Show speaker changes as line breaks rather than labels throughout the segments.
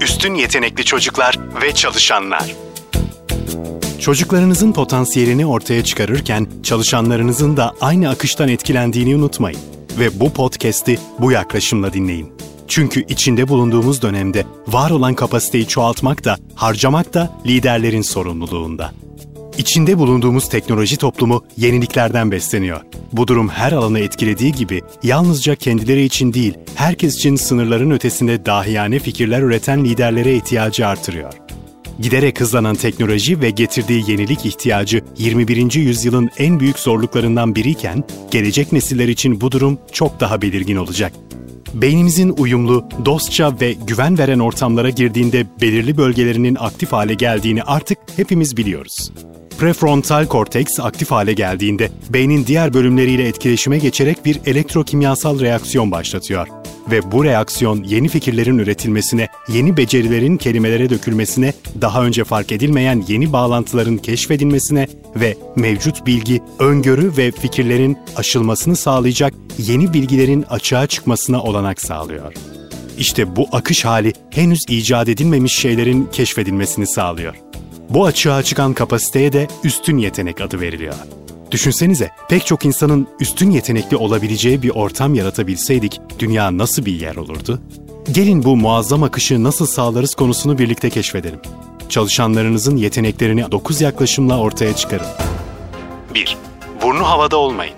üstün yetenekli çocuklar ve çalışanlar. Çocuklarınızın potansiyelini ortaya çıkarırken çalışanlarınızın da aynı akıştan etkilendiğini unutmayın ve bu podcast'i bu yaklaşımla dinleyin. Çünkü içinde bulunduğumuz dönemde var olan kapasiteyi çoğaltmak da, harcamak da liderlerin sorumluluğunda. İçinde bulunduğumuz teknoloji toplumu yeniliklerden besleniyor. Bu durum her alanı etkilediği gibi yalnızca kendileri için değil, herkes için sınırların ötesinde dahiyane fikirler üreten liderlere ihtiyacı artırıyor. Giderek hızlanan teknoloji ve getirdiği yenilik ihtiyacı 21. yüzyılın en büyük zorluklarından biriyken, gelecek nesiller için bu durum çok daha belirgin olacak. Beynimizin uyumlu, dostça ve güven veren ortamlara girdiğinde belirli bölgelerinin aktif hale geldiğini artık hepimiz biliyoruz. Prefrontal korteks aktif hale geldiğinde beynin diğer bölümleriyle etkileşime geçerek bir elektrokimyasal reaksiyon başlatıyor. Ve bu reaksiyon yeni fikirlerin üretilmesine, yeni becerilerin kelimelere dökülmesine, daha önce fark edilmeyen yeni bağlantıların keşfedilmesine ve mevcut bilgi, öngörü ve fikirlerin aşılmasını sağlayacak yeni bilgilerin açığa çıkmasına olanak sağlıyor. İşte bu akış hali henüz icat edilmemiş şeylerin keşfedilmesini sağlıyor. Bu açığa çıkan kapasiteye de üstün yetenek adı veriliyor. Düşünsenize, pek çok insanın üstün yetenekli olabileceği bir ortam yaratabilseydik dünya nasıl bir yer olurdu? Gelin bu muazzam akışı nasıl sağlarız konusunu birlikte keşfedelim. Çalışanlarınızın yeteneklerini 9 yaklaşımla ortaya çıkarın. 1. Burnu havada olmayın.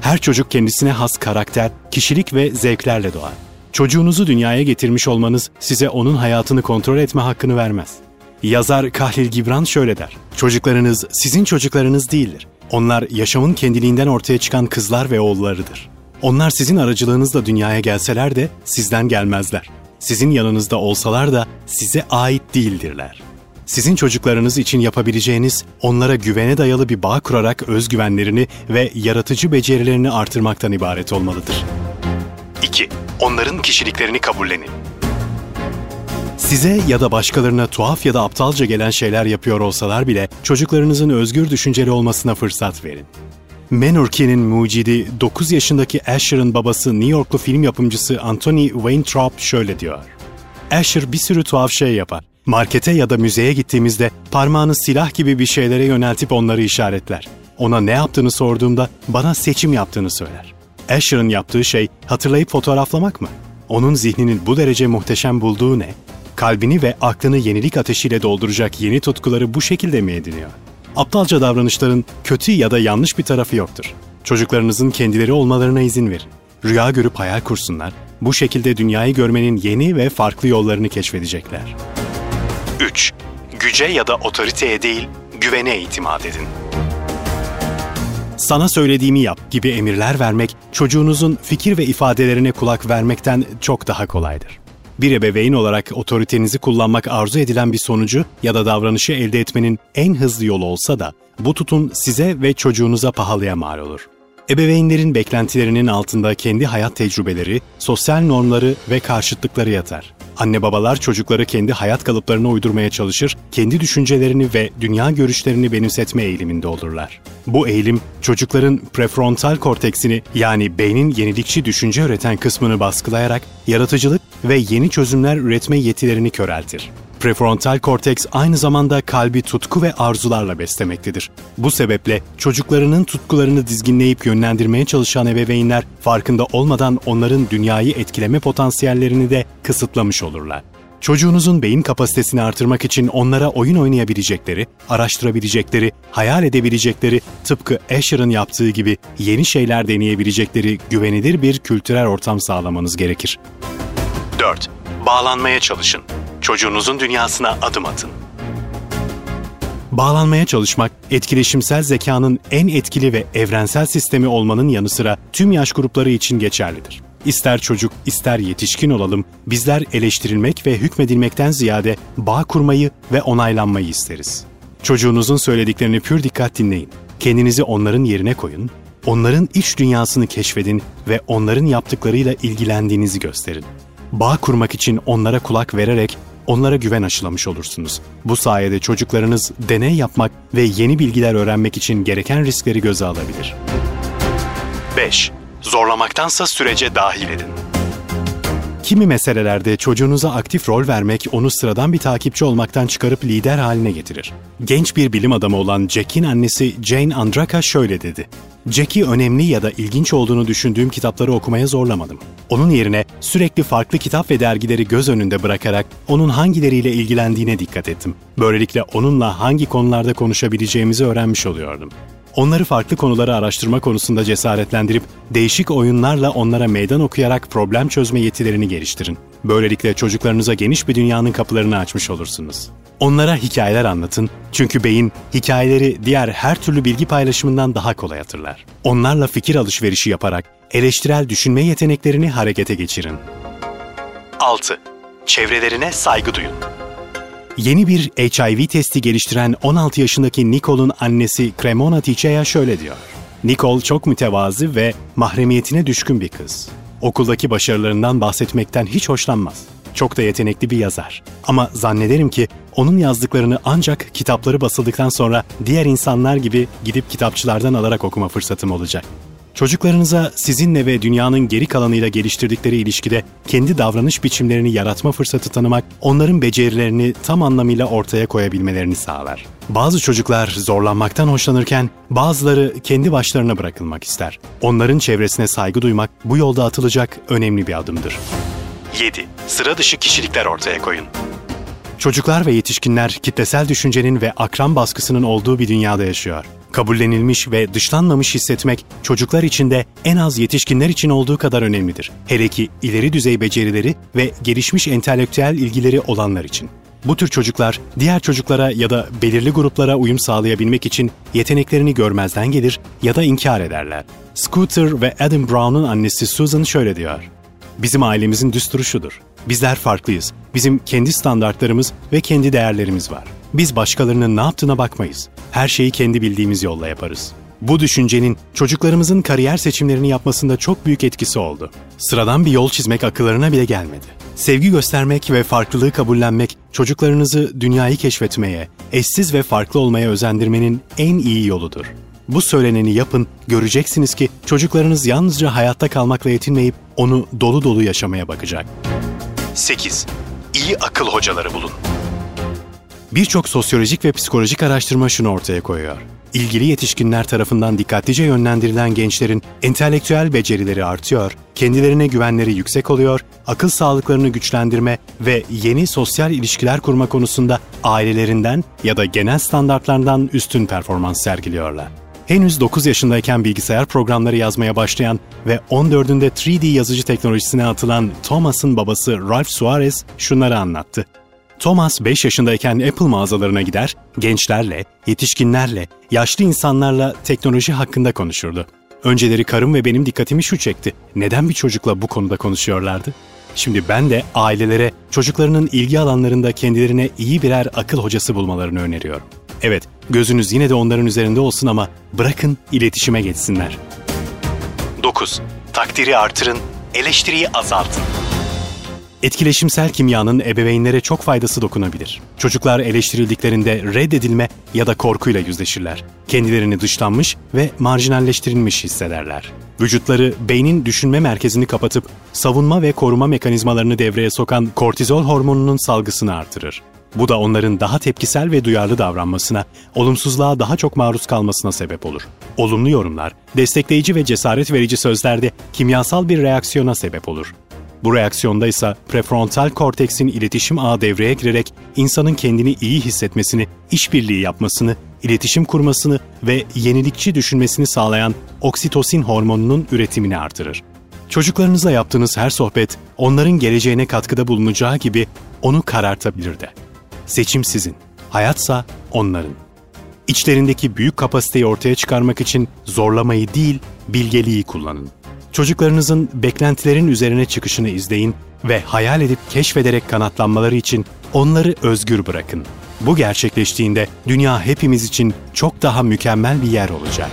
Her çocuk kendisine has karakter, kişilik ve zevklerle doğar. Çocuğunuzu dünyaya getirmiş olmanız size onun hayatını kontrol etme hakkını vermez. Yazar Kahlil Gibran şöyle der. Çocuklarınız sizin çocuklarınız değildir. Onlar yaşamın kendiliğinden ortaya çıkan kızlar ve oğullarıdır. Onlar sizin aracılığınızla dünyaya gelseler de sizden gelmezler. Sizin yanınızda olsalar da size ait değildirler. Sizin çocuklarınız için yapabileceğiniz onlara güvene dayalı bir bağ kurarak özgüvenlerini ve yaratıcı becerilerini artırmaktan ibaret olmalıdır. 2. Onların kişiliklerini kabullenin. Size ya da başkalarına tuhaf ya da aptalca gelen şeyler yapıyor olsalar bile çocuklarınızın özgür düşünceli olmasına fırsat verin. Menurke'nin mucidi 9 yaşındaki Asher'ın babası New Yorklu film yapımcısı Anthony Weintraub şöyle diyor. Asher bir sürü tuhaf şey yapar. Markete ya da müzeye gittiğimizde parmağını silah gibi bir şeylere yöneltip onları işaretler. Ona ne yaptığını sorduğumda bana seçim yaptığını söyler. Asher'ın yaptığı şey hatırlayıp fotoğraflamak mı? Onun zihninin bu derece muhteşem bulduğu ne? Kalbini ve aklını yenilik ateşiyle dolduracak yeni tutkuları bu şekilde mi ediniyor? Aptalca davranışların kötü ya da yanlış bir tarafı yoktur. Çocuklarınızın kendileri olmalarına izin verin. Rüya görüp hayal kursunlar. Bu şekilde dünyayı görmenin yeni ve farklı yollarını keşfedecekler. 3. Güce ya da otoriteye değil, güvene itimat edin. Sana söylediğimi yap gibi emirler vermek, çocuğunuzun fikir ve ifadelerine kulak vermekten çok daha kolaydır. Bir ebeveyn olarak otoritenizi kullanmak arzu edilen bir sonucu ya da davranışı elde etmenin en hızlı yolu olsa da bu tutun size ve çocuğunuza pahalıya mal olur. Ebeveynlerin beklentilerinin altında kendi hayat tecrübeleri, sosyal normları ve karşıtlıkları yatar. Anne babalar çocukları kendi hayat kalıplarına uydurmaya çalışır, kendi düşüncelerini ve dünya görüşlerini benimsetme eğiliminde olurlar. Bu eğilim çocukların prefrontal korteksini yani beynin yenilikçi düşünce üreten kısmını baskılayarak yaratıcılık ve yeni çözümler üretme yetilerini köreltir. Prefrontal korteks aynı zamanda kalbi tutku ve arzularla beslemektedir. Bu sebeple çocuklarının tutkularını dizginleyip yönlendirmeye çalışan ebeveynler farkında olmadan onların dünyayı etkileme potansiyellerini de kısıtlamış olurlar. Çocuğunuzun beyin kapasitesini artırmak için onlara oyun oynayabilecekleri, araştırabilecekleri, hayal edebilecekleri, tıpkı Asher'ın yaptığı gibi yeni şeyler deneyebilecekleri güvenilir bir kültürel ortam sağlamanız gerekir. 4. Bağlanmaya çalışın. Çocuğunuzun dünyasına adım atın. Bağlanmaya çalışmak, etkileşimsel zekanın en etkili ve evrensel sistemi olmanın yanı sıra tüm yaş grupları için geçerlidir. İster çocuk, ister yetişkin olalım, bizler eleştirilmek ve hükmedilmekten ziyade bağ kurmayı ve onaylanmayı isteriz. Çocuğunuzun söylediklerini pür dikkat dinleyin. Kendinizi onların yerine koyun, onların iç dünyasını keşfedin ve onların yaptıklarıyla ilgilendiğinizi gösterin. Bağ kurmak için onlara kulak vererek onlara güven aşılamış olursunuz. Bu sayede çocuklarınız deney yapmak ve yeni bilgiler öğrenmek için gereken riskleri göze alabilir. 5. Zorlamaktansa sürece dahil edin. Kimi meselelerde çocuğunuza aktif rol vermek onu sıradan bir takipçi olmaktan çıkarıp lider haline getirir. Genç bir bilim adamı olan Jack'in annesi Jane Andraka şöyle dedi. Jack'i önemli ya da ilginç olduğunu düşündüğüm kitapları okumaya zorlamadım. Onun yerine sürekli farklı kitap ve dergileri göz önünde bırakarak onun hangileriyle ilgilendiğine dikkat ettim. Böylelikle onunla hangi konularda konuşabileceğimizi öğrenmiş oluyordum. Onları farklı konuları araştırma konusunda cesaretlendirip değişik oyunlarla onlara meydan okuyarak problem çözme yetilerini geliştirin. Böylelikle çocuklarınıza geniş bir dünyanın kapılarını açmış olursunuz. Onlara hikayeler anlatın çünkü beyin hikayeleri diğer her türlü bilgi paylaşımından daha kolay hatırlar. Onlarla fikir alışverişi yaparak eleştirel düşünme yeteneklerini harekete geçirin. 6. Çevrelerine saygı duyun. Yeni bir HIV testi geliştiren 16 yaşındaki Nicole'un annesi Cremona Tichea şöyle diyor. Nicole çok mütevazi ve mahremiyetine düşkün bir kız. Okuldaki başarılarından bahsetmekten hiç hoşlanmaz. Çok da yetenekli bir yazar. Ama zannederim ki onun yazdıklarını ancak kitapları basıldıktan sonra diğer insanlar gibi gidip kitapçılardan alarak okuma fırsatım olacak. Çocuklarınıza sizinle ve dünyanın geri kalanıyla geliştirdikleri ilişkide kendi davranış biçimlerini yaratma fırsatı tanımak, onların becerilerini tam anlamıyla ortaya koyabilmelerini sağlar. Bazı çocuklar zorlanmaktan hoşlanırken bazıları kendi başlarına bırakılmak ister. Onların çevresine saygı duymak bu yolda atılacak önemli bir adımdır. 7. Sıra dışı kişilikler ortaya koyun. Çocuklar ve yetişkinler kitlesel düşüncenin ve akran baskısının olduğu bir dünyada yaşıyor. Kabullenilmiş ve dışlanmamış hissetmek çocuklar için de en az yetişkinler için olduğu kadar önemlidir. Hele ki ileri düzey becerileri ve gelişmiş entelektüel ilgileri olanlar için. Bu tür çocuklar diğer çocuklara ya da belirli gruplara uyum sağlayabilmek için yeteneklerini görmezden gelir ya da inkar ederler. Scooter ve Adam Brown'un annesi Susan şöyle diyor. Bizim ailemizin düsturu şudur. Bizler farklıyız. Bizim kendi standartlarımız ve kendi değerlerimiz var. Biz başkalarının ne yaptığına bakmayız. Her şeyi kendi bildiğimiz yolla yaparız. Bu düşüncenin çocuklarımızın kariyer seçimlerini yapmasında çok büyük etkisi oldu. Sıradan bir yol çizmek akıllarına bile gelmedi. Sevgi göstermek ve farklılığı kabullenmek çocuklarınızı dünyayı keşfetmeye, eşsiz ve farklı olmaya özendirmenin en iyi yoludur. Bu söyleneni yapın, göreceksiniz ki çocuklarınız yalnızca hayatta kalmakla yetinmeyip onu dolu dolu yaşamaya bakacak. 8. İyi akıl hocaları bulun. Birçok sosyolojik ve psikolojik araştırma şunu ortaya koyuyor. İlgili yetişkinler tarafından dikkatlice yönlendirilen gençlerin entelektüel becerileri artıyor, kendilerine güvenleri yüksek oluyor, akıl sağlıklarını güçlendirme ve yeni sosyal ilişkiler kurma konusunda ailelerinden ya da genel standartlardan üstün performans sergiliyorlar. Henüz 9 yaşındayken bilgisayar programları yazmaya başlayan ve 14'ünde 3D yazıcı teknolojisine atılan Thomas'ın babası Ralph Suarez şunları anlattı. Thomas 5 yaşındayken Apple mağazalarına gider, gençlerle, yetişkinlerle, yaşlı insanlarla teknoloji hakkında konuşurdu. Önceleri karım ve benim dikkatimi şu çekti. Neden bir çocukla bu konuda konuşuyorlardı? Şimdi ben de ailelere çocuklarının ilgi alanlarında kendilerine iyi birer akıl hocası bulmalarını öneriyorum. Evet, gözünüz yine de onların üzerinde olsun ama bırakın iletişime geçsinler. 9. Takdiri artırın, eleştiriyi azaltın. Etkileşimsel kimyanın ebeveynlere çok faydası dokunabilir. Çocuklar eleştirildiklerinde reddedilme ya da korkuyla yüzleşirler. Kendilerini dışlanmış ve marjinalleştirilmiş hissederler. Vücutları beynin düşünme merkezini kapatıp savunma ve koruma mekanizmalarını devreye sokan kortizol hormonunun salgısını artırır. Bu da onların daha tepkisel ve duyarlı davranmasına, olumsuzluğa daha çok maruz kalmasına sebep olur. Olumlu yorumlar, destekleyici ve cesaret verici sözlerde kimyasal bir reaksiyona sebep olur. Bu reaksiyonda ise prefrontal korteksin iletişim ağı devreye girerek insanın kendini iyi hissetmesini, işbirliği yapmasını, iletişim kurmasını ve yenilikçi düşünmesini sağlayan oksitosin hormonunun üretimini artırır. Çocuklarınızla yaptığınız her sohbet onların geleceğine katkıda bulunacağı gibi onu karartabilir de. Seçim sizin, hayatsa onların. İçlerindeki büyük kapasiteyi ortaya çıkarmak için zorlamayı değil, bilgeliği kullanın. Çocuklarınızın beklentilerin üzerine çıkışını izleyin ve hayal edip keşfederek kanatlanmaları için onları özgür bırakın. Bu gerçekleştiğinde dünya hepimiz için çok daha mükemmel bir yer olacak.